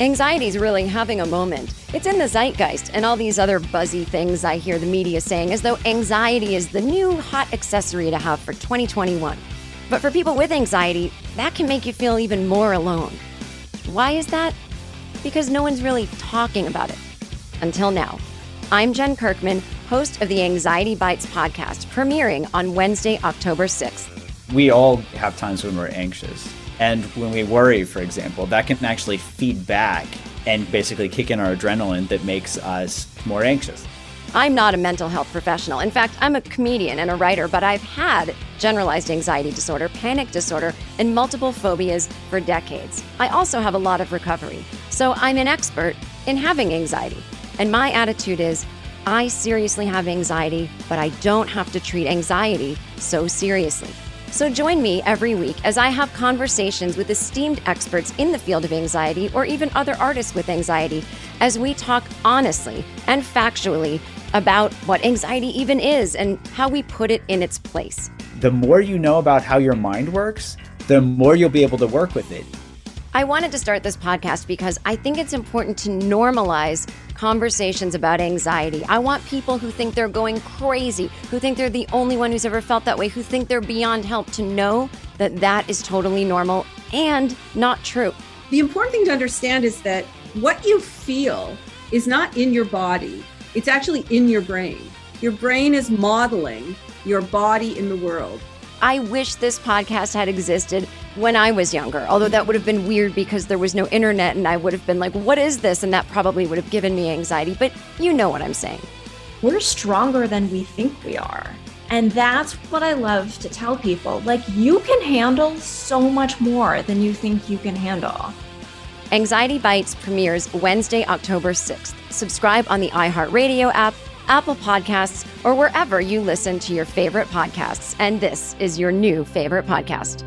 Anxiety is really having a moment. It's in the zeitgeist and all these other buzzy things I hear the media saying as though anxiety is the new hot accessory to have for 2021. But for people with anxiety, that can make you feel even more alone. Why is that? Because no one's really talking about it. Until now. I'm Jen Kirkman, host of the Anxiety Bites podcast, premiering on Wednesday, October 6th. We all have times when we're anxious. And when we worry, for example, that can actually feed back and basically kick in our adrenaline that makes us more anxious. I'm not a mental health professional. In fact, I'm a comedian and a writer, but I've had generalized anxiety disorder, panic disorder, and multiple phobias for decades. I also have a lot of recovery. So I'm an expert in having anxiety. And my attitude is I seriously have anxiety, but I don't have to treat anxiety so seriously. So join me every week as I have conversations with esteemed experts in the field of anxiety or even other artists with anxiety as we talk honestly and factually about what anxiety even is and how we put it in its place. The more you know about how your mind works, the more you'll be able to work with it. I wanted to start this podcast because I think it's important to normalize conversations about anxiety. I want people who think they're going crazy, who think they're the only one who's ever felt that way, who think they're beyond help to know that that is totally normal and not true. The important thing to understand is that what you feel is not in your body, it's actually in your brain. Your brain is modeling your body in the world. I wish this podcast had existed when I was younger, although that would have been weird because there was no internet and I would have been like, what is this? And that probably would have given me anxiety, but you know what I'm saying. We're stronger than we think we are. And that's what I love to tell people. Like, you can handle so much more than you think you can handle. Anxiety Bites premieres Wednesday, October 6th. Subscribe on the iHeartRadio app Apple Podcasts, or wherever you listen to your favorite podcasts. And this is your new favorite podcast.